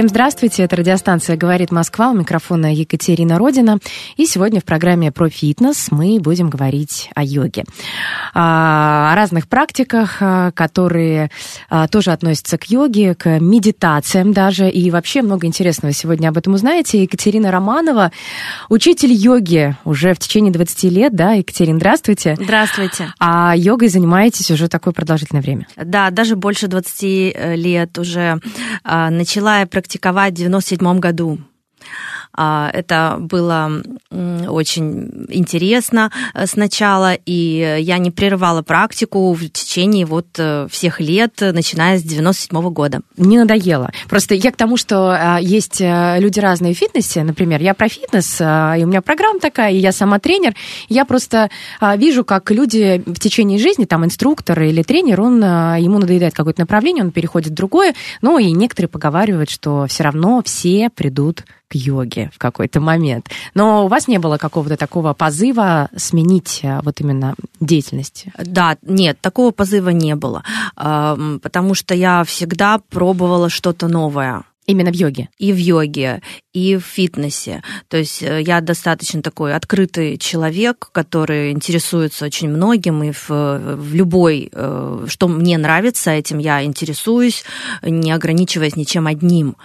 Всем здравствуйте, это радиостанция «Говорит Москва», у микрофона Екатерина Родина. И сегодня в программе про фитнес мы будем говорить о йоге. А, О разных практиках, а, которые а, тоже относятся к йоге, к медитациям даже. И вообще много интересного сегодня об этом узнаете. Екатерина Романова, учитель йоги уже в течение 20 лет, да? Екатерина, здравствуйте. Здравствуйте. А йогой занимаетесь уже такое продолжительное время. Да, даже больше 20 лет уже начала я практиковать в 97 году. А, Это было очень интересно э, сначала, и я не прерывала практику в течение вот э, всех лет, э, начиная с 97 года. не надоело. Просто я к тому, что а, есть люди разные в фитнесе. Например, я про фитнес, и у меня программа такая, и я сама тренер. Я просто вижу, как люди в течение жизни, там, инструктор или тренер, он, ему надоедает какое-то направление, он переходит в другое. Ну, и некоторые поговаривают, что все равно все придут к йоге в какой-то момент. Но у вас не было какого-то такого позыва сменить а, вот именно деятельность? Да, нет, такого позыва не было, потому что я всегда пробовала что-то новое. Именно в йоге? и в йоге, и в фитнесе. То есть э, я достаточно такой открытый человек, который интересуется очень многим, и в, в любой, э, что мне нравится, этим я интересуюсь, не ограничиваясь ничем одним.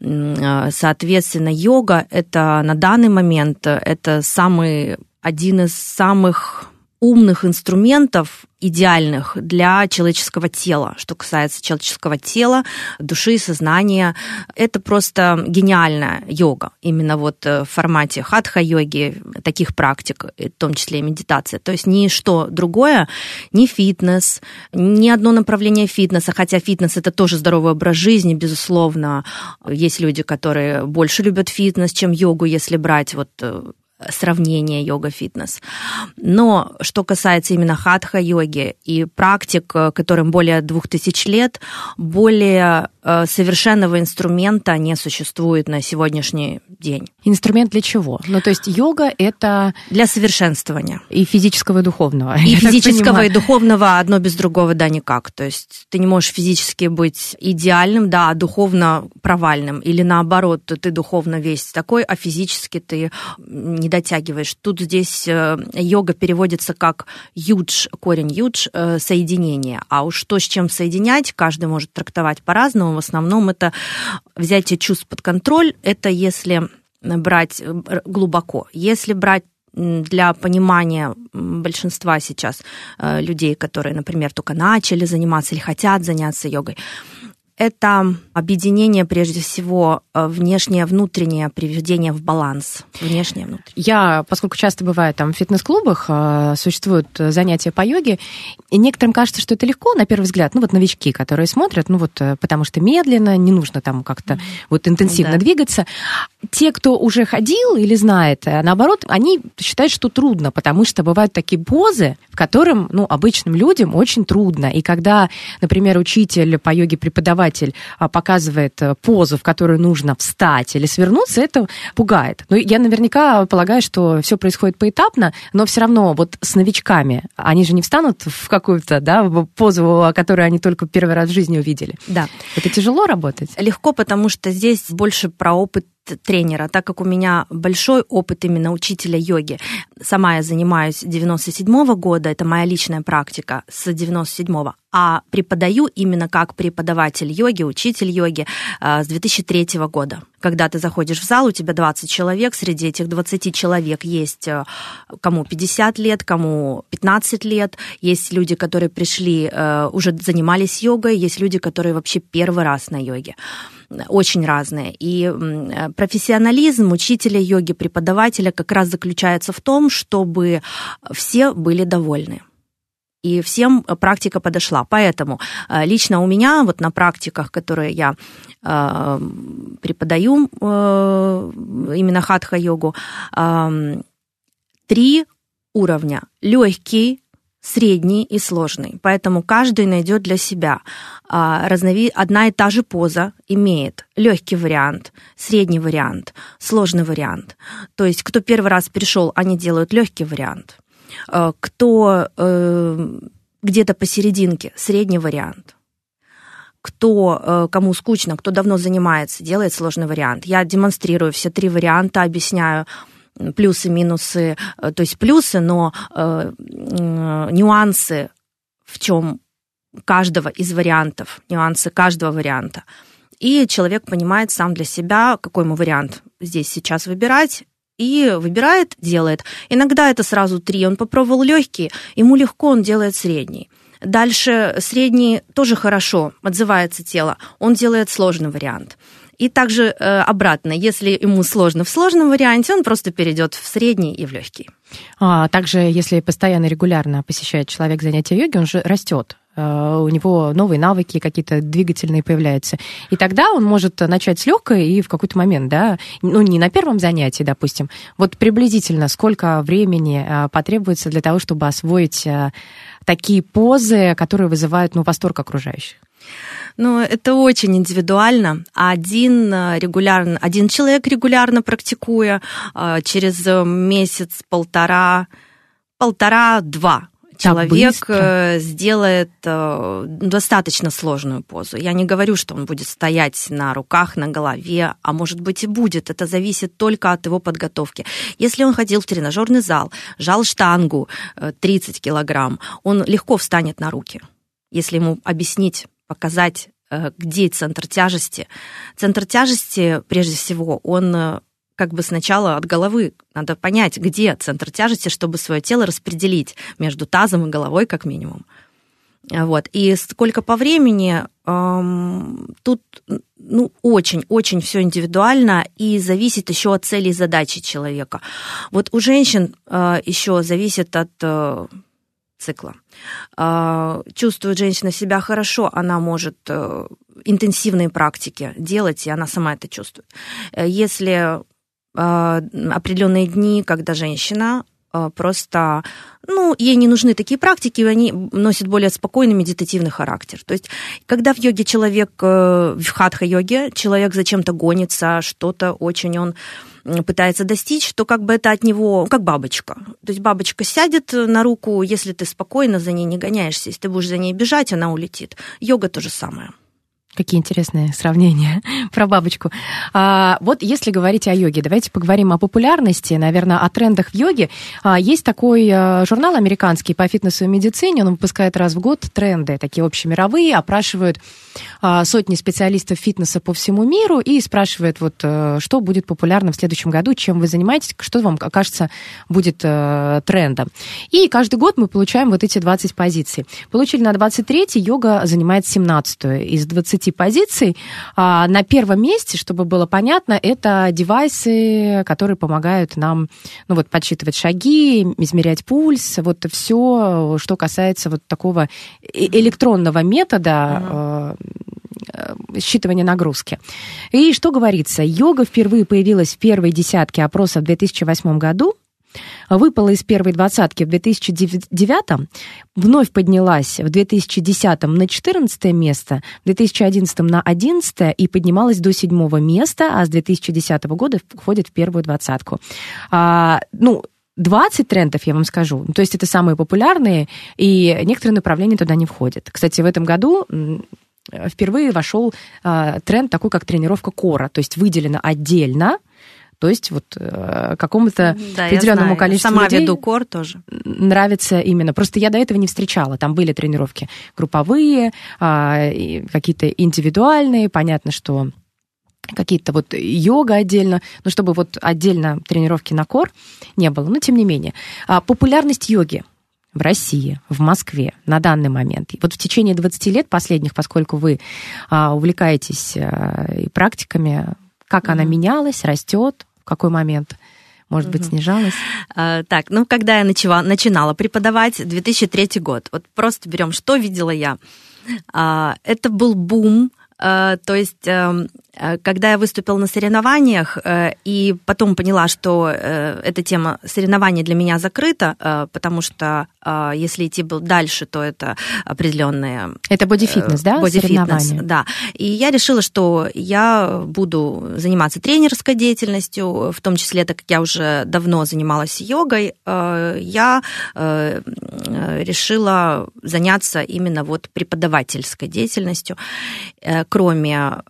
Э, Соответственно, йога — это на данный момент это самый, один из самых умных инструментов, идеальных для человеческого тела. Что касается человеческого тела, души, сознания, это просто гениальная йога. Именно вот э, в формате хатха-йоги, таких практик, в том числе и медитация. То есть ничто другое, ни фитнес, ни одно направление фитнеса, хотя фитнес это тоже здоровый образ жизни, безусловно. Есть люди, которые больше любят фитнес, чем йогу, если брать вот э, сравнение йога-фитнес. Но что касается именно хатха-йоги и практик, э, которым более двух тысяч лет, более э, совершенного инструмента не существует на сегодняшний день. Инструмент для чего? Ну, то есть йога — это Для совершенствования. и физического, и духовного. И физического, и духовного одно без другого, да, никак. То есть ты не можешь физически быть идеальным, да, а духовно провальным. Или наоборот, ты духовно весь такой, а физически ты не дотягиваешь. Тут здесь э, йога переводится как юдж, корень юдж, э, соединение. А уж то, с чем соединять, каждый может трактовать по-разному. В основном это взятие чувств под контроль. Это если брать э, глубоко. Если брать для понимания большинства сейчас людей, которые, например, только начали заниматься или хотят заняться йогой, это объединение, прежде всего, э, внешнее, внутреннее, приведение в баланс. Внешнее, внутреннее. Я, поскольку часто бываю там в фитнес-клубах, э, существуют занятия по йоге, и некоторым кажется, что это легко, на первый взгляд. Ну вот новички, которые смотрят, ну вот э, потому что медленно, не нужно там как-то вот интенсивно Да. двигаться. Те, кто уже ходил или знает, наоборот, они считают, что трудно, потому что бывают такие позы, в котором, ну, обычным людям очень трудно. И когда, например, учитель по йоге, преподаватель а, показывает э, позу, в которую нужно встать или свернуться, это пугает. Но я наверняка полагаю, что все происходит поэтапно, но все равно вот с новичками, они же не встанут в какую-то, да, позу, которую они только первый раз в жизни увидели. Да. Это тяжело работать? Легко, потому что здесь больше про опыт тренера, так как у меня большой опыт именно учителя йоги. Сама я занимаюсь с 97 года, это моя личная практика с 97 а преподаю именно как преподаватель йоги, учитель йоги э, с 2003 года. Когда ты заходишь в зал, у тебя 20 человек, среди этих 20 человек есть э, кому 50 лет, кому 15 лет, есть люди, которые пришли, э, уже занимались йогой, есть люди, которые вообще первый раз на йоге очень разные. И профессионализм учителя йоги, преподавателя как раз заключается в том, чтобы все были довольны. И всем практика подошла. Поэтому э, лично у меня вот на практиках, которые я э, преподаю э, именно хатха-йогу, э, три уровня. Легкий, средний и сложный. Поэтому каждый найдет для себя. А, разнови... Одна и та же поза имеет легкий вариант, средний вариант, сложный вариант. То есть, кто первый раз пришел, они делают легкий вариант. А, кто э, где-то посерединке, средний вариант кто, э, кому скучно, кто давно занимается, делает сложный вариант. Я демонстрирую все три варианта, объясняю, плюсы, минусы, э, то есть плюсы, но э, нюансы в чем каждого из вариантов, нюансы каждого варианта. И человек понимает сам для себя, какой ему вариант здесь сейчас выбирать, и выбирает, делает. Иногда это сразу три. Он попробовал легкий, ему легко, он делает средний. Дальше средний тоже хорошо, отзывается тело, он делает сложный вариант. И также э, обратно, если ему сложно в сложном варианте, он просто перейдет в средний и в легкий. А также, если постоянно регулярно посещает человек занятия йоги, он же растет э, у него новые навыки какие-то двигательные появляются. И тогда он может начать с легкой и в какой-то момент, да, ну не на первом занятии, допустим, вот приблизительно сколько времени э, потребуется для того, чтобы освоить такие позы, которые вызывают, ну, восторг окружающих? Ну, это очень индивидуально. Один, э, регулярно, один человек регулярно практикуя, э, через месяц-полтора, полтора-два человек э, сделает достаточно сложную позу. Я не говорю, что он будет стоять на руках, на голове, а может быть и будет. Это зависит только от его подготовки. Если он ходил в тренажерный зал, жал штангу 30 килограмм, он легко встанет на руки. Если ему объяснить показать, э, где центр тяжести. Центр тяжести, прежде всего, он э, как бы сначала от головы. Надо понять, где центр тяжести, чтобы свое тело распределить между тазом и головой, как минимум. Вот. И сколько по времени, эм, тут ну, очень-очень все индивидуально и зависит еще от целей и задачи человека. Вот у женщин э, еще зависит от э, цикла. А, чувствует женщина себя хорошо, она может э, интенсивные практики делать, и она сама это чувствует. Э, если а, определенные дни, когда женщина просто, ну, ей не нужны такие практики, они носят более спокойный медитативный характер. То есть, когда в йоге человек, э, в хатха-йоге, человек зачем-то гонится, что-то очень он пытается достичь, то как бы это от него, как бабочка. То есть бабочка сядет на руку, если ты спокойно за ней не гоняешься, если ты будешь за ней бежать, она улетит. Йога то же самое. Какие интересные сравнения про бабочку. А, вот если говорить о йоге, давайте поговорим о популярности, наверное, о трендах в йоге. А, есть такой а, журнал американский по фитнесу и медицине, он выпускает раз в год тренды, такие общемировые, опрашивают а, сотни специалистов фитнеса по всему миру и спрашивают, вот, а, что будет популярно в следующем году, чем вы занимаетесь, что вам кажется будет а, трендом. И каждый год мы получаем вот эти 20 позиций. Получили на 23 йога занимает 17 из 20 10 позиций. А, на первом месте, чтобы было понятно, это девайсы, которые помогают нам ну, вот, подсчитывать шаги, измерять пульс, вот все, что касается вот такого э, электронного метода uh-huh. считывания нагрузки. И что говорится, йога впервые появилась в первой десятке опроса в 2008 году, выпала из первой двадцатки в 2009, вновь поднялась в 2010 на 14 место, в 2011 на 11 и поднималась до седьмого места, а с 2010 года входит в первую двадцатку. А, ну, 20 трендов, я вам скажу. То есть это самые популярные, и некоторые направления туда не входят. Кстати, в этом году впервые вошел а, тренд такой, как тренировка кора, то есть выделено отдельно то есть вот э, какому-то да, определенному количеству Сама людей веду кор тоже. Нравится именно. Просто я до этого не встречала. Там были тренировки групповые, э, какие-то индивидуальные. Понятно, что какие-то вот йога отдельно, но чтобы вот отдельно тренировки на кор не было. Но тем не менее. А популярность йоги в России, в Москве на данный момент. И вот в течение 20 лет последних, поскольку вы а, увлекаетесь а, практиками, как mm-hmm. она менялась, растет, в какой момент Может быть, снижалась? А, так, ну, когда я начала, начинала преподавать, 2003 год, вот просто берем, что видела я. А, это был бум, а, то есть эм, когда я выступила на соревнованиях э, и потом поняла, что э, эта тема соревнований для меня закрыта, потому что если идти дальше, то это определенные... Это бодифитнес, да? Бодифитнес, да. И я решила, что я буду заниматься тренерской деятельностью, в том числе, так как я уже давно занималась йогой, я решила заняться именно вот преподавательской деятельностью, кроме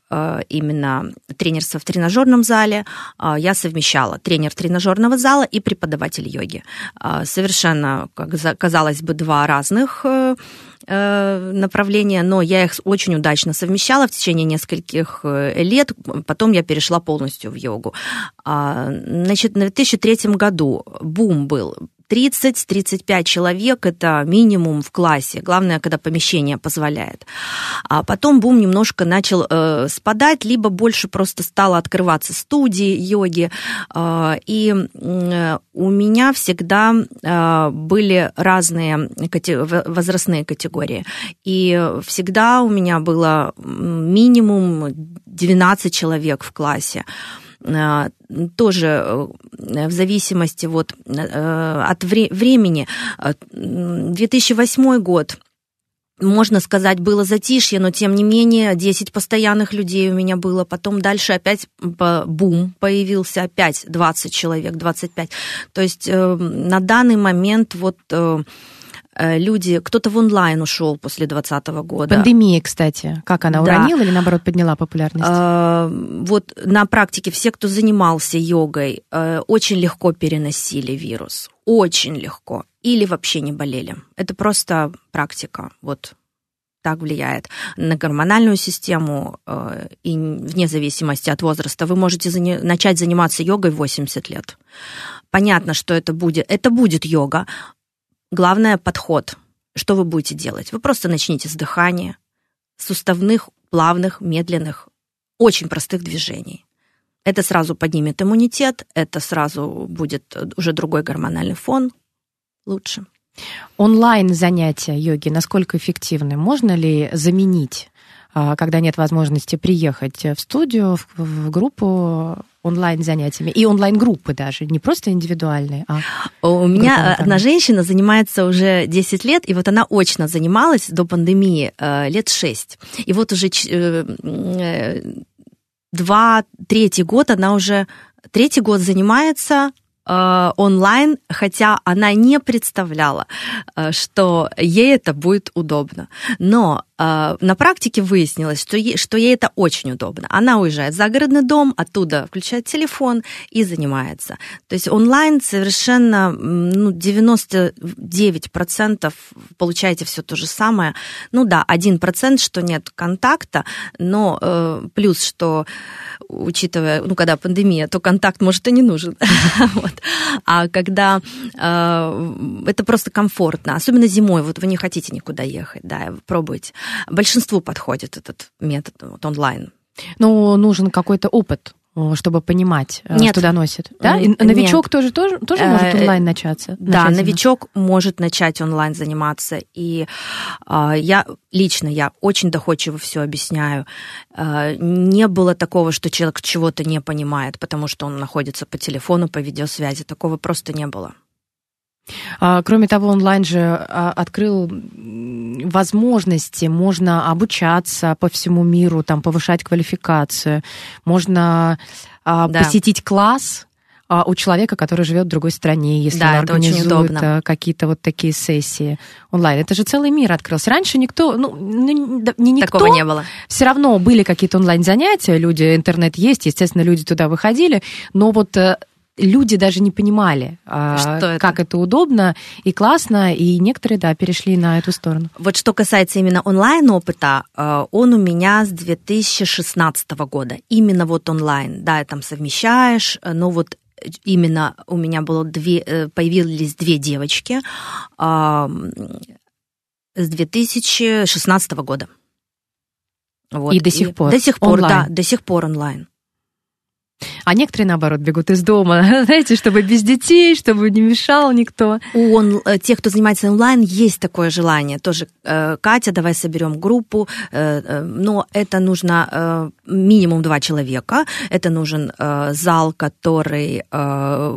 именно именно тренерство в тренажерном зале, а, я совмещала тренер тренажерного зала и преподаватель йоги. А, совершенно, как казалось бы, два разных э, э, направления, но я их очень удачно совмещала в течение нескольких э, лет. Потом я перешла полностью в йогу. А, значит, в 2003 году бум был 30-35 человек – это минимум в классе. Главное, когда помещение позволяет. А потом бум немножко начал э, спадать, либо больше просто стало открываться студии йоги. Э, и э, у меня всегда э, были разные возрастные категории. И всегда у меня было минимум 12 человек в классе. Тоже э, в зависимости вот э, от времени. 2008 год можно сказать, было затишье, но тем не менее 10 постоянных людей у меня было. Потом дальше опять бум появился, опять 20 человек, 25. То есть на данный момент вот Э, люди, кто-то в онлайн ушел после 2020 года. Пандемия, кстати, как она уронила да. или наоборот подняла популярность? А, вот на практике все, кто занимался йогой, э, очень легко переносили вирус, очень легко, или вообще не болели. Это просто практика, вот так влияет на гормональную систему, и вне зависимости от возраста. Вы можете заня- начать заниматься йогой в 80 лет. Понятно, что это будет, это будет йога, Главное – подход. Что вы будете делать? Вы просто начните с дыхания, суставных, плавных, медленных, очень простых движений. Это сразу поднимет иммунитет, это сразу будет уже другой гормональный фон лучше. Онлайн занятия йоги насколько эффективны? Можно ли заменить а, когда нет возможности приехать в студию, в, в группу онлайн занятиями и онлайн группы даже, не просто индивидуальные, а У меня одна женщина занимается уже 10 лет, и вот она очно занималась до пандемии э, лет 6. И вот уже э, э, два, третий год она уже третий год занимается онлайн, хотя она не представляла, что ей это будет удобно. Но на практике выяснилось, что ей, что ей это очень удобно. Она уезжает в загородный дом, оттуда включает телефон и занимается. То есть онлайн совершенно ну, 99% получаете все то же самое. Ну да, 1%, что нет контакта, но э, плюс, что учитывая, ну, когда пандемия, то контакт, может, и не нужен. А когда э, это просто комфортно, особенно зимой, вот вы не хотите никуда ехать, да, пробуйте большинству подходит этот метод вот, онлайн. Ну, нужен какой-то опыт чтобы понимать, э, Нет. что доносит. Да? И новичок Нет. тоже, тоже, тоже может э, онлайн начаться? Да, новичок может начать онлайн заниматься. И э, я лично, я очень доходчиво все объясняю. Э, не было такого, что человек чего-то не понимает, потому что он находится по телефону, по видеосвязи. Такого просто не было. А, кроме того, онлайн же а, открыл возможности, можно обучаться по всему миру, там, повышать квалификацию, можно а, да. посетить класс у человека, который живет в другой стране, если да, он организует какие-то вот такие сессии онлайн. Это же целый мир открылся. Раньше никто, ну, не никто. Такого не было. Все равно были какие-то онлайн-занятия, люди, интернет есть, естественно, люди туда выходили, но вот э, люди даже не понимали, а, что это? как это удобно и классно, и некоторые, да, перешли на эту сторону. Вот что касается именно онлайн-опыта, э, он у меня с 2016 года, именно вот онлайн, да, там совмещаешь, э, но вот именно у меня было две, э, появились две девочки с 2016 года. Вот. И до сих пор. До сих пор, онлайн. да, до сих пор онлайн. А некоторые, наоборот, бегут из дома, знаете, чтобы без детей, чтобы не мешал никто. У он, э, тех, кто занимается онлайн, есть такое желание. Тоже, э, Катя, давай соберем группу, э, но это нужно минимум два человека. Это нужен зал, который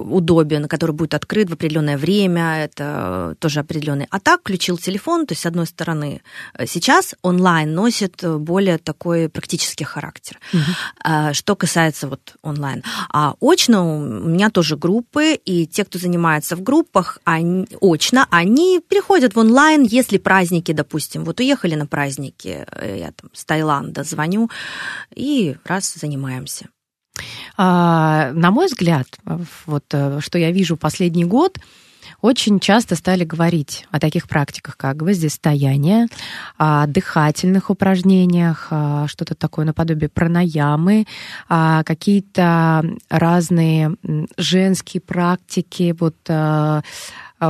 удобен, который будет открыт в определенное время, это тоже определенный. А так включил телефон, то есть, с одной стороны, сейчас онлайн носит более такой практический характер. Угу. Что касается вот онлайн. А очно у меня тоже группы, и те, кто занимается в группах, они, очно, они приходят в онлайн, если праздники, допустим, вот уехали на праздники, э, я там с Таиланда звоню, и раз занимаемся. А, на мой взгляд, вот э, что я вижу последний год, очень часто стали говорить о таких практиках, как гвоздистояние, о дыхательных упражнениях, что-то такое наподобие пранаямы, какие-то разные женские практики, вот э,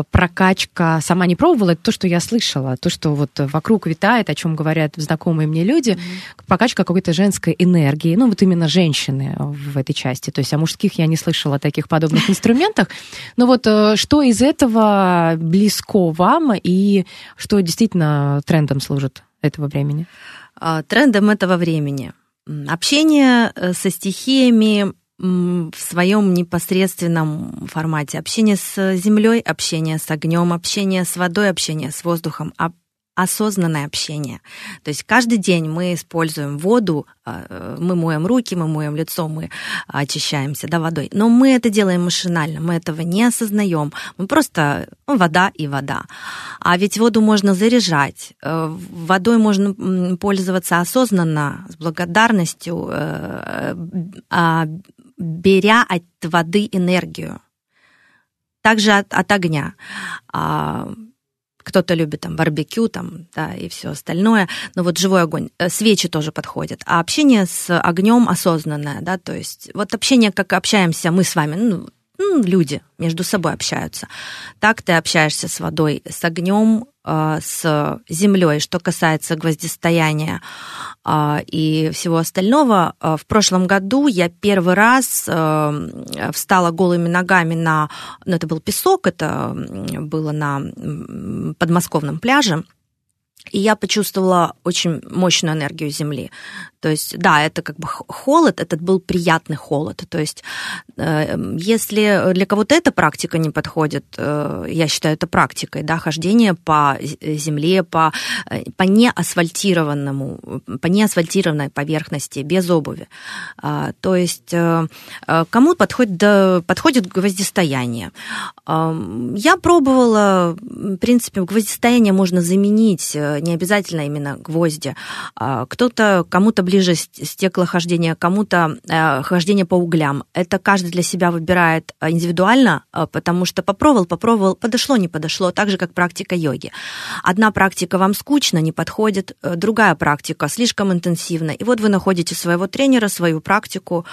прокачка, сама не пробовала, это то, что я слышала, то, что вот вокруг витает, о чем говорят знакомые мне люди, mm-hmm. прокачка какой-то женской энергии, ну вот именно женщины в этой части, то есть о мужских я не слышала о таких подобных инструментах, но вот э, что из этого близко вам и что действительно трендом служит этого времени? А, трендом этого времени. Общение э, со стихиями в своем непосредственном формате. Общение с землей, общение с огнем, общение с водой, общение с воздухом, осознанное общение. То есть каждый день мы используем воду, а, мы моем руки, мы моем лицо, мы очищаемся да, водой. Но мы это делаем машинально, мы этого не осознаем. Мы просто ну, вода и вода. А ведь воду можно заряжать. Э, водой можно пользоваться осознанно, с благодарностью, э, а, беря от воды энергию. Также от, от огня. А, кто-то любит там барбекю там, да, и все остальное, но вот живой огонь, э, свечи тоже подходят. А общение с огнем осознанное, да, то есть вот общение, как общаемся мы с вами, ну, люди между собой общаются. Так ты общаешься с водой, с огнем, э, с землей. Что касается гвоздистояния э, и всего остального, э, в прошлом году я первый раз встала голыми ногами на, ну, это был песок, это было на подмосковном пляже, и я почувствовала очень мощную энергию Земли. То есть, да, это как бы холод, этот был приятный холод. То есть, э, если для кого-то эта практика не подходит, э, я считаю это практикой, да, хождение по земле, по, э, по неасфальтированному, по неасфальтированной поверхности, без обуви. А, то есть, кому подходит, подходит гвоздистояние. Я пробовала, в принципе, гвоздистояние можно заменить, не обязательно именно гвозди. А, кто-то, кому-то ближе стеклохождение, кому-то э, хождение по углям. Это каждый для себя выбирает э, индивидуально, э, потому что попробовал, попробовал, подошло, не подошло, так же, как практика йоги. Одна практика вам скучно, не подходит, другая практика слишком интенсивна. И вот вы находите своего тренера, свою практику,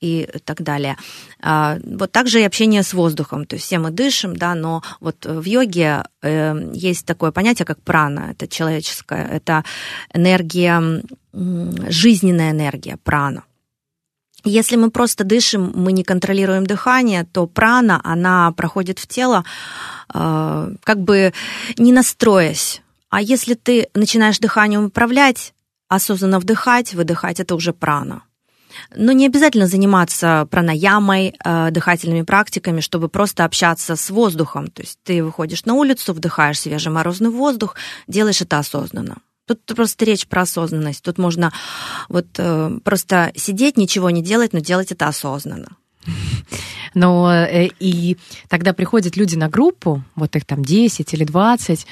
и так далее. А, вот также и общение с воздухом, то есть все мы дышим, да, но вот в йоге э, есть такое понятие, как прана, это человеческая, это энергия, жизненная энергия, прана. Если мы просто дышим, мы не контролируем дыхание, то прана, она проходит в тело, э, как бы не настроясь. А если ты начинаешь дыханием управлять, осознанно вдыхать, выдыхать, это уже прана. Но не обязательно заниматься пранаямой, э, дыхательными практиками, чтобы просто общаться с воздухом. То есть ты выходишь на улицу, вдыхаешь свежий морозный воздух, делаешь это осознанно. Тут просто речь про осознанность. Тут можно вот э, просто сидеть, ничего не делать, но делать это осознанно. Но э, и тогда приходят люди на группу, вот их там 10 или 20,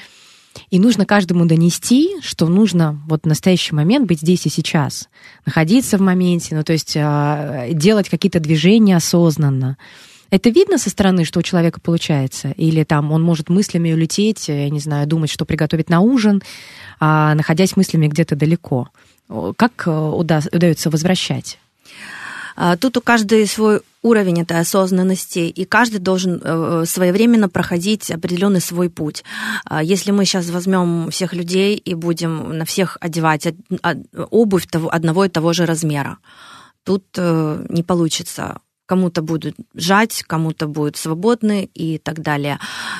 и нужно каждому донести, что нужно вот в настоящий момент быть здесь и сейчас, находиться в моменте, ну то есть э, делать какие-то движения осознанно. Это видно со стороны, что у человека получается? Или там он может мыслями улететь, я не знаю, думать, что приготовить на ужин, а, находясь мыслями где-то далеко? Как э, уда- удается возвращать? А, тут у каждого свой уровень этой осознанности, и каждый должен э, своевременно проходить определенный свой путь. А, если мы сейчас возьмем всех людей и будем на всех одевать обувь одного и того же размера, тут э, не получится кому-то будут жать, кому-то будут свободны и так далее.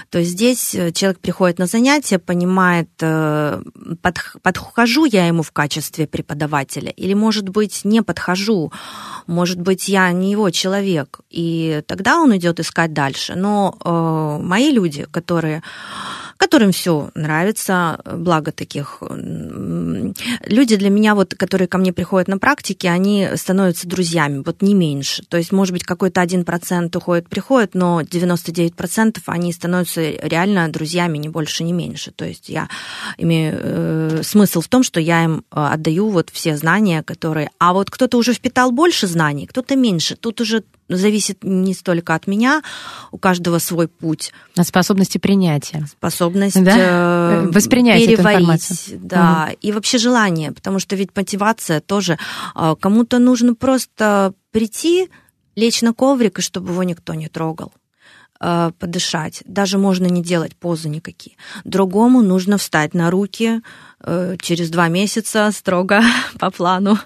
То есть здесь э, человек приходит на занятия, понимает, э, под, подхожу я ему в качестве преподавателя или, может быть, не подхожу, может быть, я не его человек, и тогда он идет искать дальше. Но э, мои люди, которые которым все нравится, благо таких. Люди для меня, вот, которые ко мне приходят на практике, они становятся друзьями, вот не меньше. То есть, может быть, какой-то один процент уходит, приходит, но 99% они становятся реально друзьями, не больше, не меньше. То есть я имею э, смысл в том, что я им э, отдаю вот все знания, которые... А вот кто-то уже впитал больше знаний, кто-то меньше. Тут уже зависит не столько от меня, у каждого свой путь. От способности принятия. Способность да? Э, воспринять переварить. Да, угу. и вообще желание, потому что ведь мотивация тоже. Э, кому-то нужно просто прийти, лечь на коврик, и чтобы его никто не трогал э, подышать. Даже можно не делать позы никакие. Другому нужно встать на руки через два месяца строго по плану.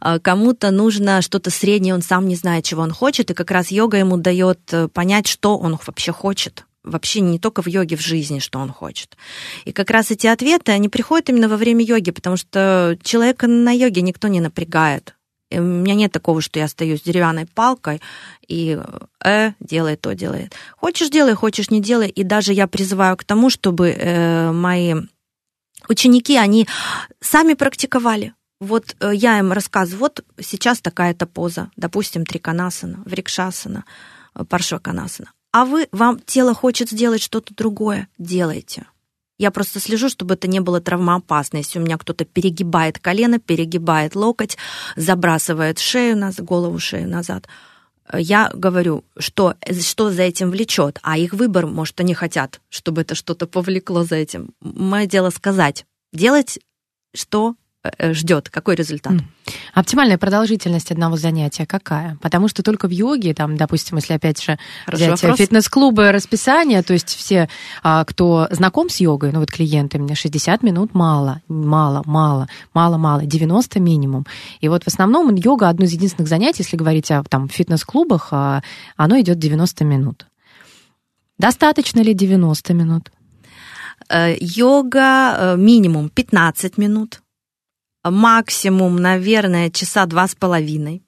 А, кому-то нужно что-то среднее, он сам не знает, чего он хочет, и как раз йога ему дает э, понять, что он вообще хочет вообще не только в йоге, в жизни, что он хочет. И как раз эти ответы, они приходят именно во время йоги, потому что человека на йоге никто не напрягает. И у меня нет такого, что я стою с деревянной палкой и э, делай то, делай. Хочешь делай, хочешь не делай. И даже я призываю к тому, чтобы э, мои ученики, они сами практиковали вот э, я им рассказываю, вот сейчас такая-то поза, допустим, триканасана, врикшасана, э, паршваканасана. А вы, вам тело хочет сделать что-то другое, делайте. Я просто слежу, чтобы это не было травмоопасно. Если у меня кто-то перегибает колено, перегибает локоть, забрасывает шею, голову шею назад, э, я говорю, что, что за этим влечет, а их выбор, может, они хотят, чтобы это что-то повлекло за этим. Мое дело сказать, делать, что Э, ждет? Какой результат? Оптимальная продолжительность одного занятия какая? Потому что только в йоге, там, допустим, если опять же Хороший взять фитнес-клубы, расписание, то есть все, а, кто знаком с йогой, ну вот клиенты мне 60 минут мало, мало, мало, мало, мало, 90 минимум. И вот в основном йога одно из единственных занятий, если говорить о там, фитнес-клубах, а, оно идет 90 минут. Достаточно ли 90 минут? Э, йога э, минимум 15 минут максимум, наверное, часа два с половиной.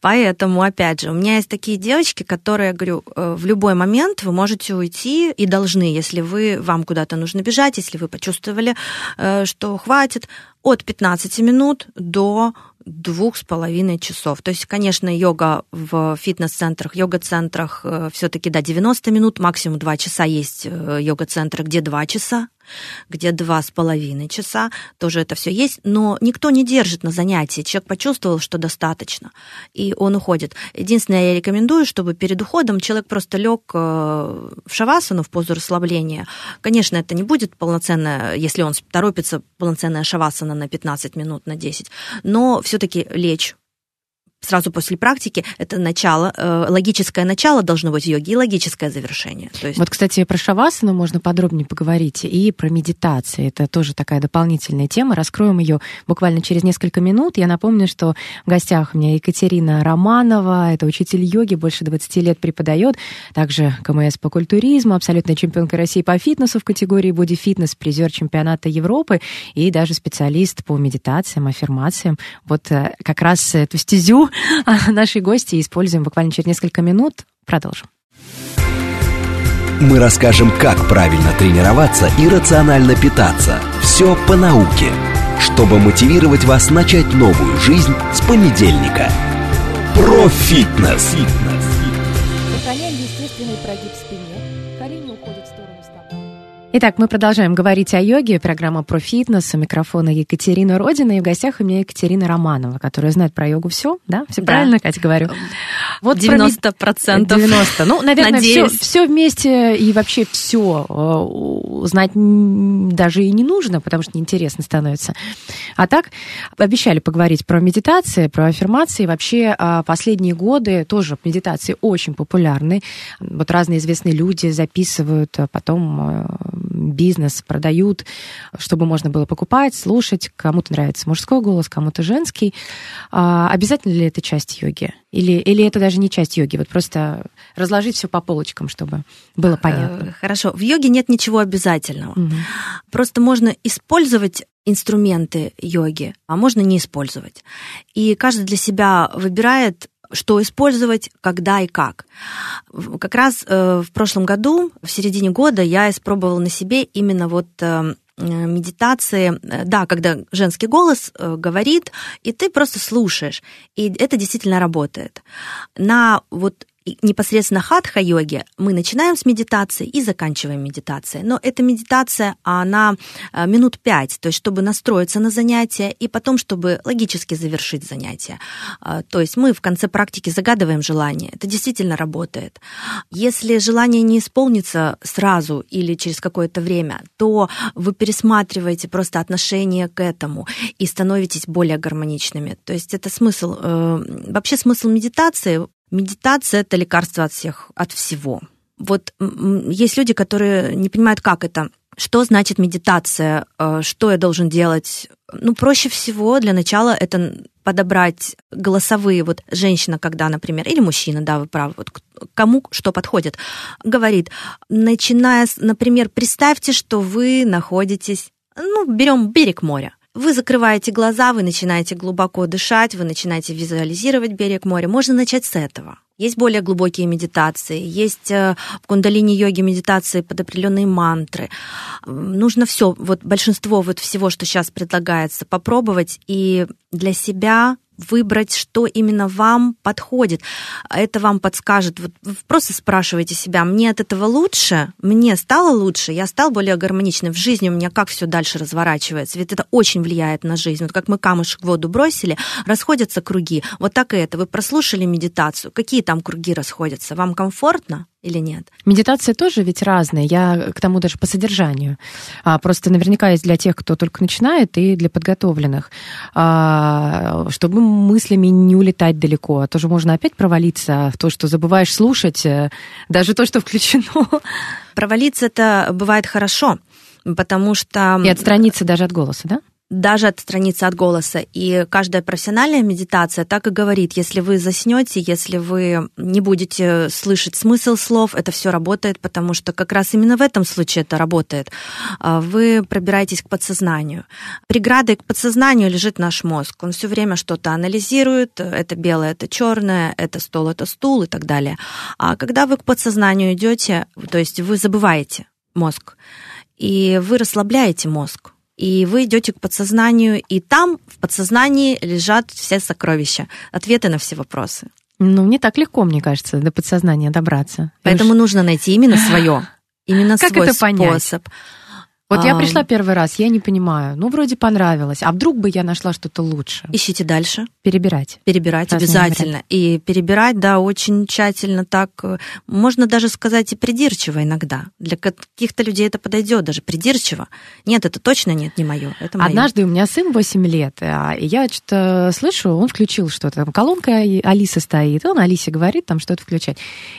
Поэтому, опять же, у меня есть такие девочки, которые, говорю, э, в любой момент вы можете уйти и должны, если вы, вам куда-то нужно бежать, если вы почувствовали, э, что хватит, от 15 минут до двух с половиной часов. То есть, конечно, йога в фитнес-центрах, йога-центрах э, все-таки, да, 90 минут, максимум 2 часа есть йога-центры, где 2 часа, где два с половиной часа, тоже это все есть, но никто не держит на занятии. Человек почувствовал, что достаточно, и он уходит. Единственное, я рекомендую, чтобы перед уходом человек просто лег э, в шавасану, в позу расслабления. Конечно, это не будет полноценная, если он торопится, полноценная шавасана на 15 минут, на 10, но все-таки лечь сразу после практики это начало, э, логическое начало должно быть в йоге и логическое завершение. То есть... Вот, кстати, про шавасану можно подробнее поговорить и про медитации. Это тоже такая дополнительная тема. Раскроем ее буквально через несколько минут. Я напомню, что в гостях у меня Екатерина Романова, это учитель йоги, больше 20 лет преподает, также КМС по культуризму, абсолютная чемпионка России по фитнесу в категории боди-фитнес, призер чемпионата Европы и даже специалист по медитациям, аффирмациям. Вот э, как раз эту стезю нашей гости используем буквально через несколько минут. Продолжим. Мы расскажем, как правильно тренироваться и рационально питаться. Все по науке, чтобы мотивировать вас начать новую жизнь с понедельника. Про фитнес. Сохраняем Итак, мы продолжаем говорить о йоге. Программа про фитнес. У микрофона Екатерина Родина. И в гостях у меня Екатерина Романова, которая знает про йогу все. Да? Все да. правильно, Катя, говорю? Вот 90 процентов. 90. Ну, наверное, все, все вместе и вообще все э, знать даже и не нужно, потому что неинтересно становится. А так, обещали поговорить про медитации, про аффирмации. Вообще, а, последние годы тоже медитации очень популярны. Вот разные известные люди записывают, а потом э, бизнес, продают, чтобы можно было покупать, слушать. Кому-то нравится мужской голос, кому-то женский. А, обязательно ли это часть йоги? Или, или это даже не часть йоги? Вот просто разложить все по полочкам, чтобы было понятно. Э, Хорошо. В йоге нет ничего обязательного. Мгм. Просто можно использовать инструменты йоги, а можно не использовать. И каждый для себя выбирает, что использовать, когда и как. Как раз э, в прошлом году, в середине года, я испробовала на себе именно вот э, медитации, да, когда женский голос э, говорит, и ты просто слушаешь. И это действительно работает. На вот непосредственно хатха-йоге мы начинаем с медитации и заканчиваем медитацией. Но эта медитация, она э, минут пять, то есть чтобы настроиться на занятие и потом, чтобы логически завершить занятие. А, То есть мы в конце практики загадываем желание. Это действительно работает. Если желание не исполнится сразу или через какое-то время, то вы пересматриваете просто отношение к этому и становитесь более гармоничными. То есть это смысл, э, вообще смысл медитации Медитация это лекарство от всех, от всего. Вот есть люди, которые не понимают, как это. Что значит медитация? э, Что я должен делать? Ну, проще всего для начала это подобрать голосовые. Вот женщина, когда, например, или мужчина, да, вы правы, вот кому что подходит, говорит, начиная например, представьте, что вы находитесь, ну, берем берег моря. Вы закрываете глаза, вы начинаете глубоко дышать, вы начинаете визуализировать берег моря. Можно начать с этого. Есть более глубокие медитации, есть э, в кундалини-йоге медитации под определенные мантры. Нужно все, вот большинство вот всего, что сейчас предлагается, попробовать и для себя выбрать, что именно вам подходит. Это вам подскажет. Вот просто спрашиваете себя, мне от этого лучше, мне стало лучше, я стал более гармоничным в жизни, у меня как все дальше разворачивается. Ведь это очень влияет на жизнь. Вот как мы камушек в воду бросили, расходятся круги. Вот так и это. Вы прослушали медитацию, какие там круги расходятся? Вам комфортно? Или нет? Медитация тоже ведь разная. Я к тому даже по содержанию. А, просто наверняка есть для тех, кто только начинает, и для подготовленных. А, чтобы мыслями не улетать далеко. А то же можно опять провалиться в то, что забываешь слушать, э, даже то, что включено. Провалиться это бывает хорошо, потому что... И отстраниться даже от голоса, да? Даже отстраниться от голоса. И каждая профессиональная медитация так и говорит, если вы заснете, если вы не будете слышать смысл слов, это все работает, потому что как раз именно в этом случае это работает. А Вы пробираетесь к подсознанию. Преградой к подсознанию лежит наш мозг. Он все время что-то анализирует, это белое, это черное, это стол, это стул и так далее. А когда вы к подсознанию идете, то есть вы забываете мозг, и вы расслабляете мозг, и вы идете к подсознанию, и там в подсознании лежат все сокровища, ответы на все вопросы. Ну, не так легко, мне кажется, до подсознания добраться. Поэтому нужно найти именно свое, именно Как свой это понять? способ. Вот я А, пришла первый раз, я не понимаю. Ну, вроде понравилось. А вдруг бы я нашла что-то лучше? Ищите дальше, Перебирать. перебирать Разные обязательно. И перебирать, да, очень тщательно так. э, Можно даже сказать и придирчиво иногда. Для каких-то людей это подойдет, даже придирчиво. Нет, это точно нет, не мое. Это моё. Однажды у меня сын 8 лет, а, и я что-то слышу, он включил что-то. Там колонка Алиса стоит, он Алисе говорит там что-то включать.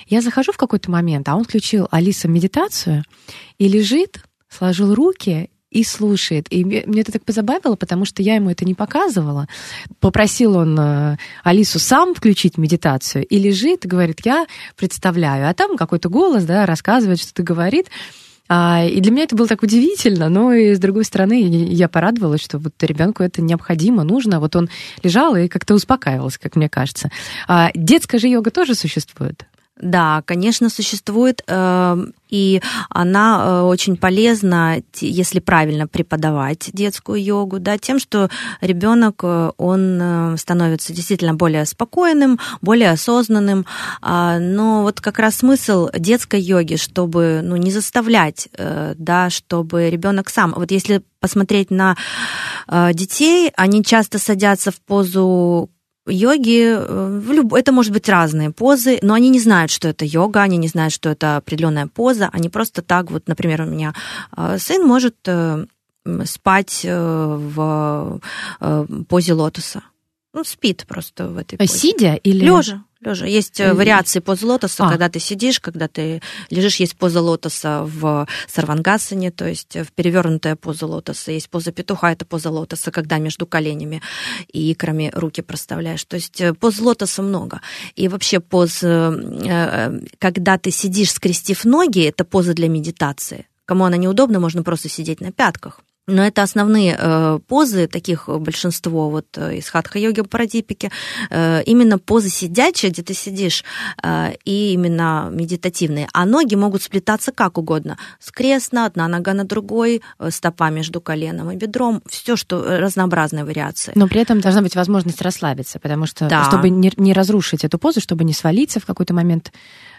Я захожу в какой-то момент, а он включил Алиса медитацию и лежит, сложил руки и слушает. И мне это так позабавило, потому что я ему это не показывала. Попросил он э, Алису сам включить медитацию и лежит говорит, я представляю. А там какой-то голос, да, рассказывает, что-то говорит. А, и для меня это было так удивительно, но и с другой стороны я я порадовалась, что вот ребенку это необходимо, нужно. Вот он лежал и как-то успокаивался, как мне кажется. А детская же йога тоже существует. Да, конечно, существует, э, и она э, очень полезна, если правильно преподавать детскую йогу, да, тем, что ребенок он э, становится действительно более спокойным, более осознанным. А, Но вот как раз смысл детской йоги, чтобы ну, не заставлять, э, да, чтобы ребенок сам. Вот если посмотреть на э, детей, они часто садятся в позу йоги, э, в люб- это может быть разные позы, но они не знают, что это йога, они не знают, что это определенная поза, они просто так, вот, например, у меня э, сын может э, спать в позе лотоса. Ну, спит просто в этой позе. Сидя или... Лежа, лежа. Есть э, Э, вариации позы лотоса, а. когда ты сидишь, когда ты лежишь. Есть поза лотоса в сарвангасане, то есть в перевернутая поза лотоса. Есть поза петуха, это поза лотоса, когда между коленями и икрами руки проставляешь. То есть э, поз лотоса много. И вообще поз, э, э, когда ты сидишь, скрестив ноги, это поза для медитации. Кому она неудобна, можно просто сидеть на пятках. Но это основные э, позы, таких большинство вот э, из хатха-йоги парадипики, э, именно позы сидячие, где ты сидишь, э, и именно медитативные. А ноги могут сплетаться как угодно. Скрестно, одна нога на другой, э, стопа между коленом и бедром, все, что э, разнообразные вариации. Но при этом должна быть возможность расслабиться, потому что, Да. чтобы не, не разрушить эту позу, чтобы не свалиться в какой-то момент,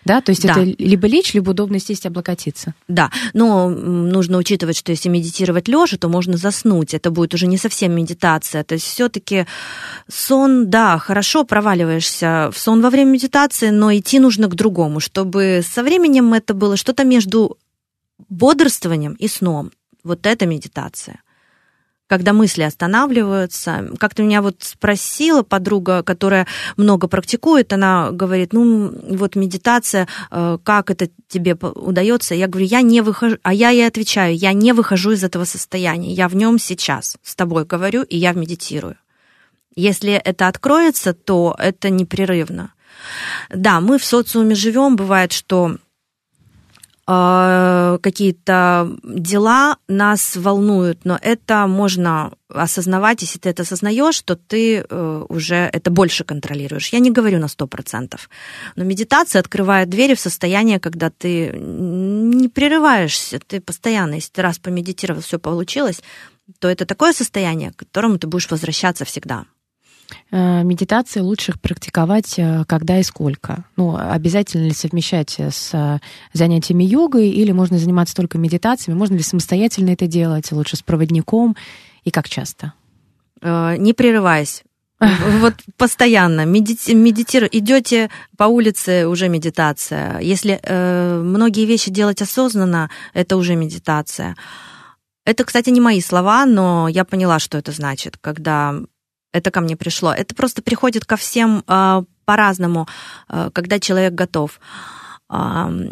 да, то есть Да. это либо лечь, либо удобно сесть и облокотиться. Да, но нужно учитывать, что если медитировать лежа, то можно заснуть. Это будет уже не совсем медитация. То есть все-таки сон, да, хорошо проваливаешься в сон во время медитации, но идти нужно к другому, чтобы со временем это было что-то между бодрствованием и сном. Вот это медитация когда мысли останавливаются. Как-то меня вот спросила подруга, которая много практикует, она говорит, ну вот медитация, э, как это тебе удается? Я говорю, я не выхожу, а я ей отвечаю, я не выхожу из этого состояния, я в нем сейчас с тобой говорю, и я медитирую. Если это откроется, то это непрерывно. Да, мы в социуме живем, бывает, что какие-то дела нас волнуют, но это можно осознавать, если ты это осознаешь, то ты э, уже это больше контролируешь. Я не говорю на 100%, но медитация открывает двери в состояние, когда ты не прерываешься, ты постоянно, если ты раз помедитировал, все получилось, то это такое состояние, к которому ты будешь возвращаться всегда. Э, Медитации лучше практиковать э, когда и сколько? Ну, обязательно ли совмещать с э, занятиями йогой, или можно заниматься только медитациями? Можно ли самостоятельно это делать, лучше с проводником? И как часто? Не прерываясь. Вот постоянно медити- медитиру- идете по улице, уже медитация. Если э, многие вещи делать осознанно, это уже медитация. Это, кстати, не мои слова, но я поняла, что это значит, когда это ко мне пришло. Это просто приходит ко всем э, по-разному, э, когда человек готов. Ам,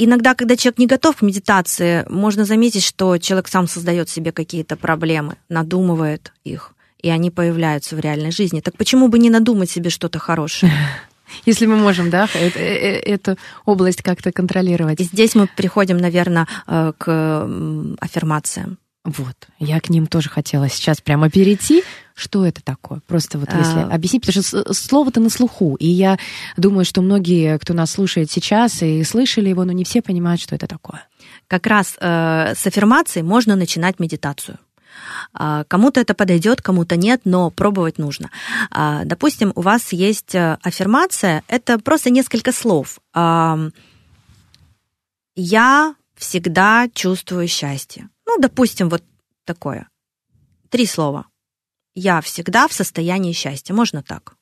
Иногда, когда человек не готов к медитации, можно заметить, что человек сам создает себе какие-то проблемы, надумывает их, и они появляются в реальной жизни. Так почему бы не надумать себе что-то хорошее? Если мы можем, да, э- э- э- эту область как-то контролировать. И здесь мы приходим, наверное, э, к аффирмациям. Вот, я к ним тоже хотела сейчас прямо перейти. Что это такое? Просто вот если А. объяснить, потому что слово-то на слуху, и я думаю, что многие, кто нас слушает сейчас и слышали его, но не все понимают, что это такое. Как раз э, с аффирмацией можно начинать медитацию. А, Кому-то это подойдет, кому-то нет, но пробовать нужно. А, Допустим, у вас есть э, аффирмация, это просто несколько слов. Я всегда чувствую счастье. Ну, допустим, вот такое. Три слова. Я всегда в состоянии счастья. Можно так?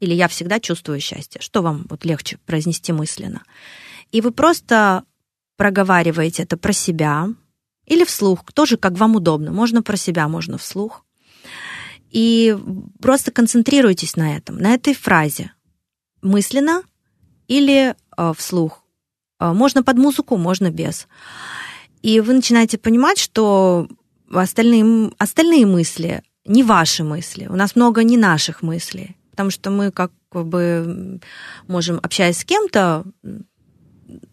Или я всегда чувствую счастье. Что вам вот легче произнести мысленно? И вы просто проговариваете это про себя или вслух, тоже как вам удобно. Можно про себя, можно вслух. И просто концентрируйтесь на этом, на этой фразе. Мысленно или э, вслух. Э, можно под музыку, можно без. И вы начинаете понимать, что остальные, остальные мысли не ваши мысли. У нас много не наших мыслей. Потому что мы как бы можем, общаясь с кем-то,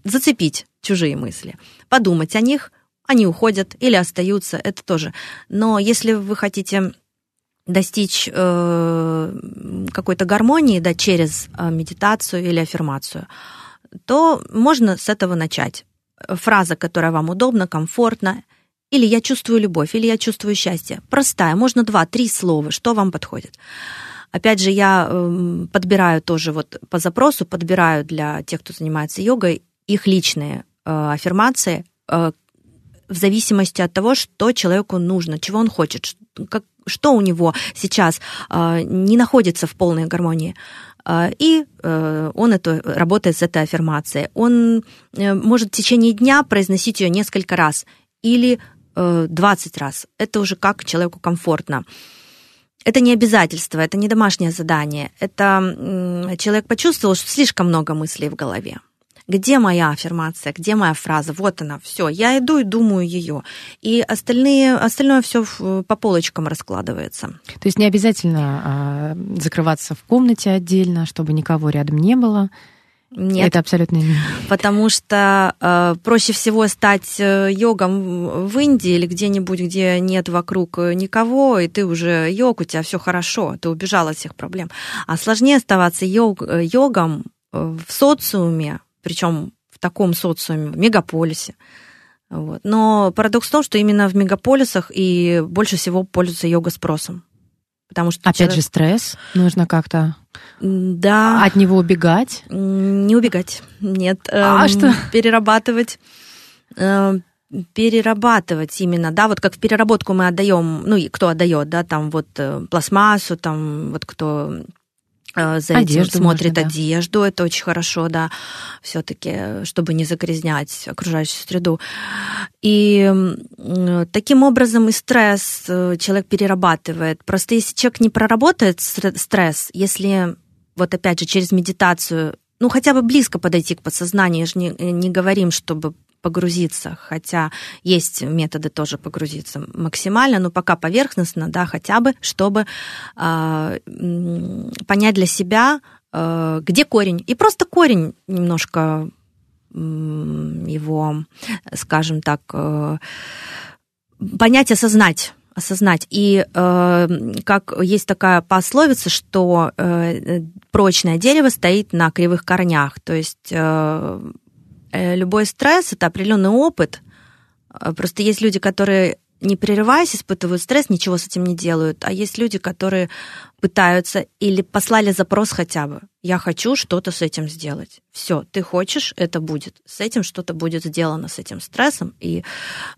зацепить чужие мысли, подумать о них, они уходят или остаются, это тоже. Но если вы хотите достичь э, какой-то гармонии да, через э, медитацию или аффирмацию, то можно с этого начать. Фраза, которая вам удобна, комфортна, или я чувствую любовь, или я чувствую счастье. Простая, можно два-три слова, что вам подходит. Опять же, я эм, подбираю тоже вот по запросу, подбираю для тех, кто занимается йогой, их личные э, аффирмации э, в зависимости от того, что человеку нужно, чего он хочет, что у него сейчас э, не находится в полной гармонии. Э, И э, он это, работает с этой аффирмацией. Он э, может в течение дня произносить ее несколько раз или э, 20 раз. Это уже как человеку комфортно. это не обязательство, это не домашнее задание. Это человек почувствовал, что слишком много мыслей в голове. Где моя аффирмация, где моя фраза? Вот она, все. Я иду и думаю ее. И остальные, остальное все по полочкам раскладывается. То есть не обязательно а, закрываться в комнате отдельно, чтобы никого рядом не было. Нет. Это абсолютно не. Потому что э, проще всего стать э, йогом в Индии или где-нибудь, где нет вокруг э, никого, и ты уже йог, у тебя все хорошо, ты убежал от всех проблем. А сложнее оставаться йог, э, йогом в социуме, причем в таком социуме, в мегаполисе. Вот. Но парадокс в том, что именно в мегаполисах и больше всего пользуются йога спросом. Потому что Опять человек... же, стресс. Нужно как-то да. от него убегать. Не убегать. Нет. А эм, что? Перерабатывать. Э, перерабатывать именно, да, вот как в переработку мы отдаем, ну, кто отдает, да, там вот э, пластмассу, там вот кто Э, за одежду этим смотрит можно, одежду, это очень хорошо, да, все-таки, чтобы не загрязнять окружающую среду. И таким образом и стресс э, человек перерабатывает. Просто если человек не проработает стресс, если вот опять же через медитацию ну, хотя бы близко подойти к подсознанию, же не, не говорим, чтобы погрузиться, хотя есть методы тоже погрузиться максимально, но пока поверхностно, да, хотя бы, чтобы э, понять для себя, э, где корень. И просто корень немножко э, его, скажем так, э, понять, осознать осознать. И э, как есть такая пословица, что э, прочное дерево стоит на кривых корнях. То есть э, любой стресс это определенный опыт. Э, просто есть люди, которые не прерываясь, испытывают стресс, ничего с этим не делают. А есть люди, которые пытаются или послали запрос хотя бы. Я хочу что-то с этим сделать. Все, ты хочешь, это будет. С этим что-то будет сделано, с этим стрессом. И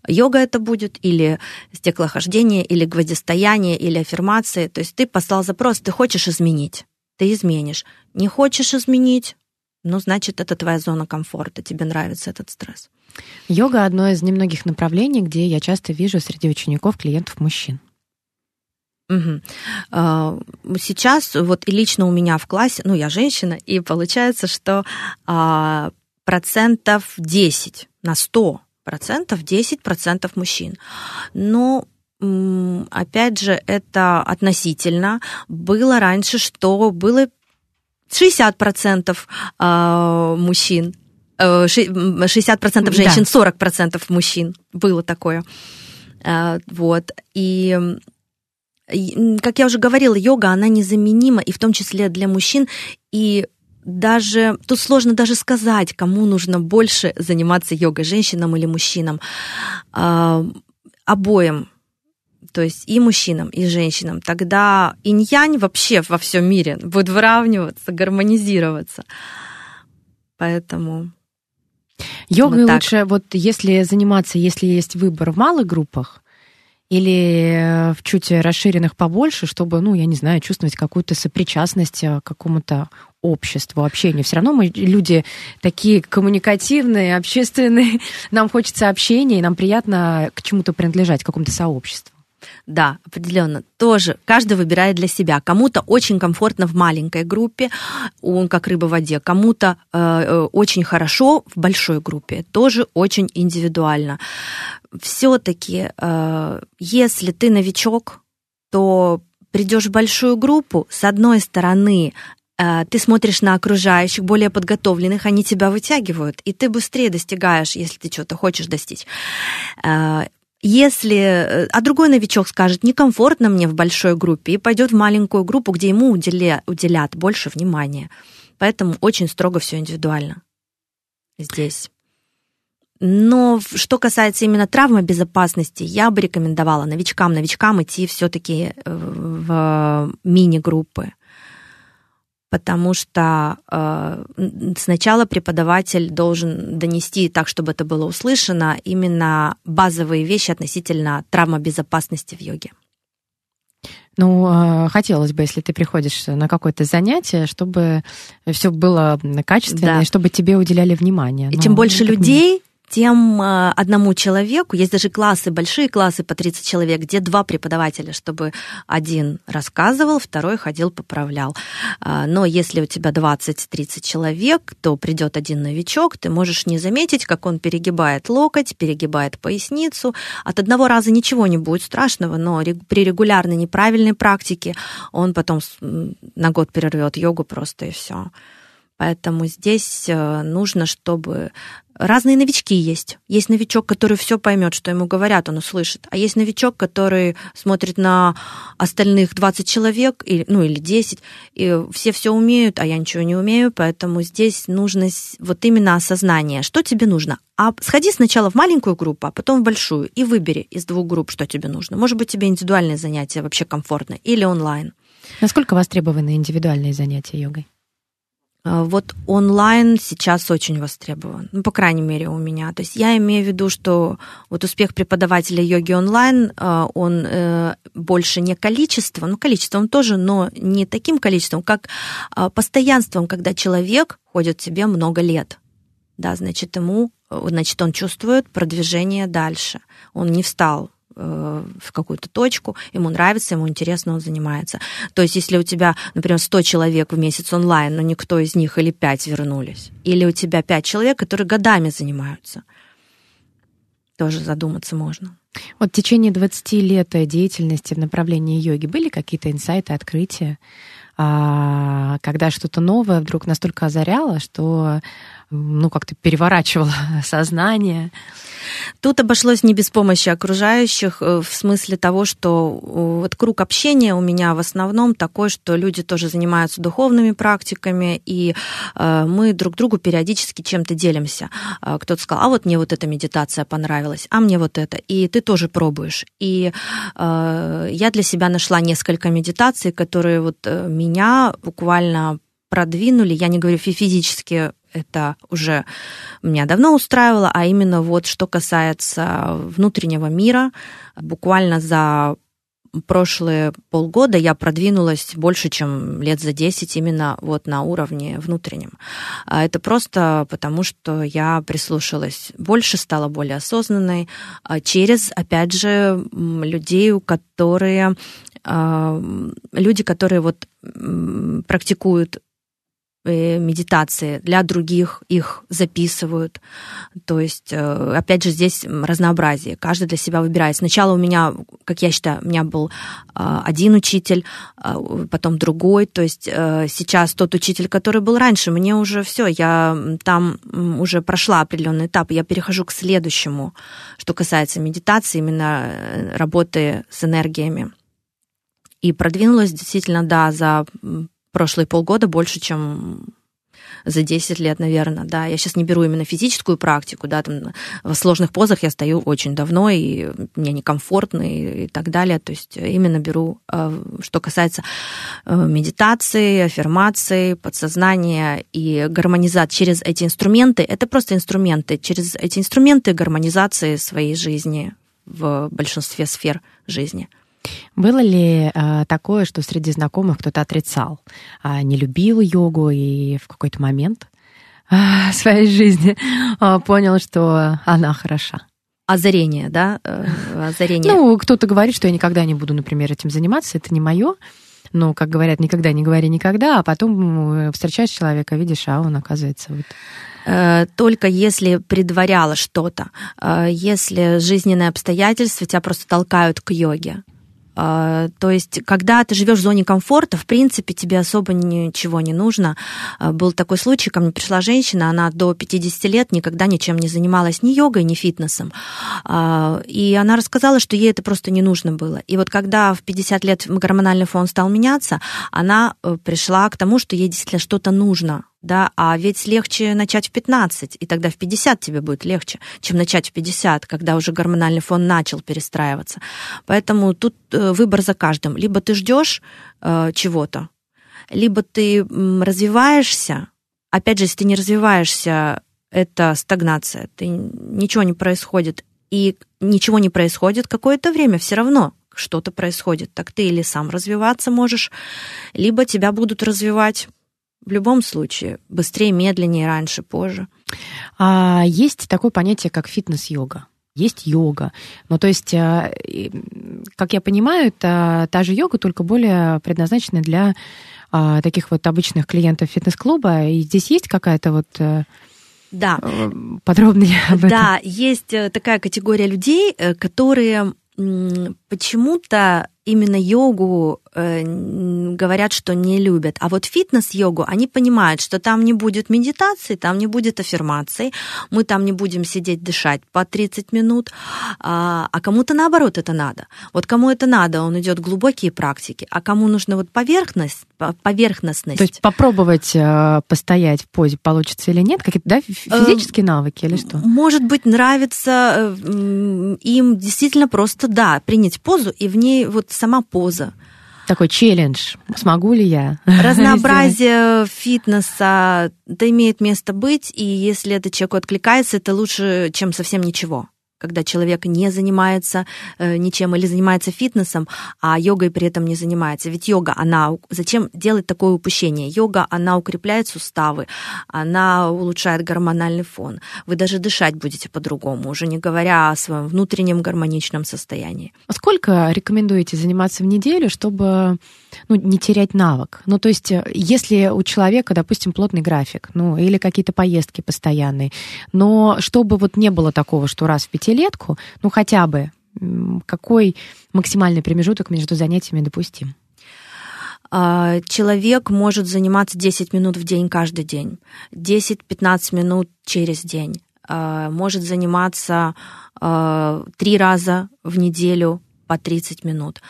йога это будет, или стеклохождение, или гвоздистояние, или аффирмации. То есть ты послал запрос, ты хочешь изменить, ты изменишь. Не хочешь изменить, ну, значит, это твоя зона комфорта, тебе нравится этот стресс. Йога одно из немногих направлений, где я часто вижу среди учеников клиентов мужчин. Угу. Сейчас вот и лично у меня в классе, ну я женщина, и получается, что а, процентов 10 на 100 процентов 10 процентов мужчин. Но опять же, это относительно. Было раньше, что было 60% а, мужчин, 60% э, женщин, да. 40% мужчин. Было такое. А, вот. И как я уже говорила, йога, она незаменима, и в том числе для мужчин. И даже тут сложно даже сказать, кому нужно больше заниматься йогой, женщинам или мужчинам. А, обоим то есть и мужчинам, и женщинам, тогда инь-янь вообще во всем мире будет выравниваться, гармонизироваться. Поэтому Йогой вот лучше, вот если заниматься, если есть выбор в малых группах, или в чуть расширенных побольше, чтобы, ну, я не знаю, чувствовать какую-то сопричастность к какому-то обществу, общению. Все равно мы люди такие коммуникативные, общественные. Нам хочется общения, и нам приятно к чему-то принадлежать, к какому-то сообществу. Да, определенно. Тоже каждый выбирает для себя. Кому-то очень комфортно в маленькой группе, он как рыба в воде. Кому-то э, э, очень хорошо в большой группе. Тоже очень индивидуально. Все-таки, э, если ты новичок, то придешь в большую группу, с одной стороны, э, ты смотришь на окружающих, более подготовленных, они тебя вытягивают, и ты быстрее достигаешь, если ты что-то хочешь достичь. Если, э, а другой новичок скажет, некомфортно мне в большой группе, и пойдет в маленькую группу, где ему уделя, уделят больше внимания. Поэтому очень строго все индивидуально здесь. Но что касается именно травмы безопасности, я бы рекомендовала новичкам, новичкам идти все-таки э, в мини-группы потому что э, сначала преподаватель должен донести так, чтобы это было услышано, именно базовые вещи относительно травмобезопасности в йоге. Ну, э, хотелось бы, если ты приходишь на какое-то занятие, чтобы все было качественно, да. и чтобы тебе уделяли внимание. И Но чем больше людей, тем э, одному человеку, есть даже классы, большие классы по 30 человек, где два преподавателя, чтобы один рассказывал, второй ходил, поправлял. А, Но если у тебя 20-30 человек, то придет один новичок, ты можешь не заметить, как он перегибает локоть, перегибает поясницу. От одного раза ничего не будет страшного, но при регулярной неправильной практике он потом на год перервет йогу просто и все. Поэтому здесь э, нужно, чтобы разные новички есть. Есть новичок, который все поймет, что ему говорят, он услышит. А есть новичок, который смотрит на остальных 20 человек, или, ну или 10, и все все умеют, а я ничего не умею, поэтому здесь нужно вот именно осознание, что тебе нужно. А сходи сначала в маленькую группу, а потом в большую, и выбери из двух групп, что тебе нужно. Может быть, тебе индивидуальные занятия вообще комфортно, или онлайн. Насколько востребованы индивидуальные занятия йогой? А, Вот онлайн сейчас очень востребован, ну, по крайней мере, у меня. То есть я имею в виду, что вот успех преподавателя йоги онлайн, а, он э, больше не количество, ну, количеством тоже, но не таким количеством, как а, постоянством, когда человек ходит тебе много лет. Да, значит, ему, э, значит, он чувствует продвижение дальше. Он не встал в какую-то точку, ему нравится, ему интересно, он занимается. То есть, если у тебя, например, 100 человек в месяц онлайн, но никто из них или 5 вернулись, или у тебя 5 человек, которые годами занимаются, тоже задуматься можно. Вот в течение 20 лет э, деятельности в направлении йоги были какие-то инсайты, открытия, а, когда что-то новое вдруг настолько озаряло, что ну, как-то переворачивало сознание. Тут обошлось не без помощи окружающих, э, в смысле того, что э, вот круг общения у меня в основном такой, что люди тоже занимаются духовными практиками, и э, мы друг другу периодически чем-то делимся. Э, Кто-то сказал, а вот мне вот эта медитация понравилась, а мне вот это, и ты тоже пробуешь. И я для себя нашла несколько медитаций, которые вот меня буквально продвинули, я не говорю фи- физически, это уже меня давно устраивало, а именно вот что касается внутреннего мира, буквально за прошлые полгода я продвинулась больше, чем лет за 10 именно вот на уровне внутреннем. А Это просто потому, что я прислушалась больше, стала более осознанной а, через, опять же, людей, которые а, люди, которые вот практикуют медитации для других, их записывают. То есть, э, опять же, здесь разнообразие. Каждый для себя выбирает. Сначала у меня, как я считаю, у меня был э, один учитель, э, потом другой. То есть э, сейчас тот учитель, который был раньше, мне уже все, я там уже прошла определенный этап, я перехожу к следующему, что касается медитации, именно э, работы с энергиями. И продвинулась действительно, да, за прошлые полгода больше, чем за 10 лет, наверное, да. Я сейчас не беру именно физическую практику, да, там в сложных позах я стою очень давно, и мне некомфортно и, и так далее. То есть именно беру, э, что касается э, медитации, аффирмации, подсознания и гармонизации через эти инструменты. Это просто инструменты. Через эти инструменты гармонизации своей жизни в большинстве сфер жизни. Было ли э, такое, что среди знакомых кто-то отрицал, а, не любил йогу и в какой-то момент а, своей жизни а, понял, что она хороша? Озарение, да? э, Озарение. Ну, кто-то говорит, что я никогда не буду, например, этим заниматься, это не мое. Но, как говорят, никогда не говори никогда, а потом э, встречаешь человека, видишь, а он, оказывается, вот только если предваряло что-то, если жизненные обстоятельства тебя просто толкают к йоге. Э, То есть, когда ты живешь в зоне комфорта, в принципе, тебе особо ничего не нужно. Э, Был такой случай, ко мне пришла женщина, она до 50 лет никогда ничем не занималась ни йогой, ни фитнесом. Э, И она рассказала, что ей это просто не нужно было. И вот когда в 50 лет гормональный фон стал меняться, она э, пришла к тому, что ей действительно что-то нужно да, а ведь легче начать в 15, и тогда в 50 тебе будет легче, чем начать в 50, когда уже гормональный фон начал перестраиваться. Поэтому тут э, выбор за каждым. Либо ты ждешь э, чего-то, либо ты развиваешься. Опять же, если ты не развиваешься, это стагнация, ты, ничего не происходит. И ничего не происходит какое-то время, все равно что-то происходит. Так ты или сам развиваться можешь, либо тебя будут развивать В любом случае, быстрее, медленнее, раньше, позже. А есть такое понятие, как фитнес-йога. Есть йога. Ну, то есть, и, как я понимаю, это та же йога, только более предназначена для а, таких вот обычных клиентов фитнес-клуба. И здесь есть какая-то вот э, Да. э, подробнее об этом? Да, есть э, такая категория людей, э, которые почему-то именно йогу э, говорят, что не любят. А вот фитнес-йогу, они понимают, что там не будет медитации, там не будет аффирмаций, мы там не будем сидеть дышать по 30 минут, а, а кому-то наоборот это надо. Вот кому это надо, он идет глубокие практики, а кому нужна вот поверхность, по- поверхностность. То есть попробовать э, постоять в позе получится или нет? Какие-то да, Эм, физические навыки или что? Может быть, нравится э, им действительно просто, да, принять позу, и в ней вот сама поза. Такой челлендж. Смогу ли я? Разнообразие фитнеса, это имеет место быть, и если это человеку откликается, это лучше, чем совсем ничего. Когда человек не занимается э, ничем или занимается фитнесом, а йогой при этом не занимается. Ведь йога, она... Зачем делать такое упущение? Йога, она укрепляет суставы, она улучшает гормональный фон. Вы даже дышать будете по-другому, уже не говоря о своем внутреннем гармоничном состоянии. Сколько рекомендуете заниматься в неделю, чтобы ну, не терять навык? Ну, то есть, э, если у человека, допустим, плотный график, ну, или какие-то поездки постоянные, но чтобы вот не было такого, что раз в пятилетку, ну, хотя бы какой максимальный промежуток между занятиями допустим? А, Человек может заниматься 10 минут в день каждый день, 10-15 минут через день. А, Может заниматься а, три раза в неделю по 30 минут.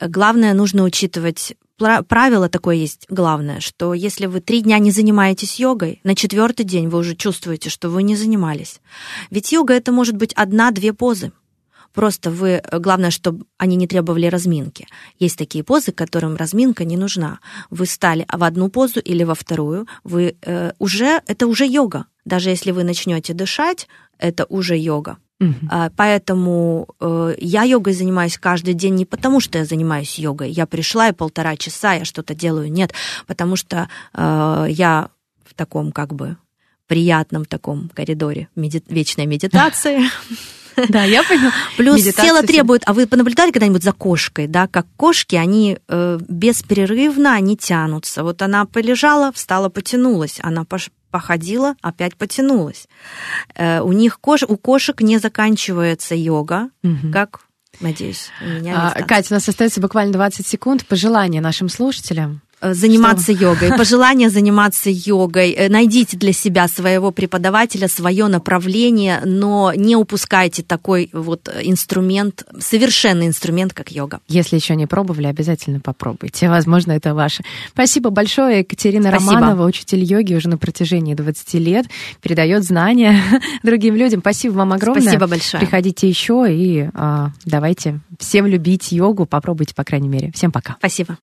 Главное, нужно учитывать правило такое есть главное, что если вы три дня не занимаетесь йогой, на четвертый день вы уже чувствуете, что вы не занимались. Ведь йога это может быть одна-две позы. Просто вы, главное, чтобы они не требовали разминки. Есть такие позы, которым разминка не нужна. Вы стали в одну позу или во вторую, вы э, уже это уже йога. Даже если вы начнете дышать, это уже йога. А, Поэтому э, я йогой занимаюсь каждый день не потому, что я занимаюсь йогой. Я пришла и полтора часа я что-то делаю. Нет, потому что э, я в таком как бы приятном таком коридоре меди- вечной медитации. Да, я поняла. Плюс Медитация тело требует, а вы понаблюдали когда-нибудь за кошкой, да, как кошки, они э, беспрерывно, они тянутся. Вот она полежала, встала, потянулась, она пош- походила, опять потянулась. Э, у них кош, у кошек не заканчивается йога, как, надеюсь, у меня А, есть, да. Катя, у нас остается буквально 20 секунд. Пожелания нашим слушателям. Э, заниматься йогой, пожелание заниматься йогой. Э, Найдите для себя своего преподавателя, свое направление, но не упускайте такой вот э, инструмент, совершенный инструмент, как йога. Если еще не пробовали, обязательно попробуйте. Возможно, это ваше. Спасибо большое. Екатерина Спасибо. Романова, учитель йоги уже на протяжении 20 лет, передает знания другим людям. Спасибо вам огромное. Спасибо большое. Приходите еще и а, давайте всем любить йогу. Попробуйте, по крайней мере. Всем пока. Спасибо.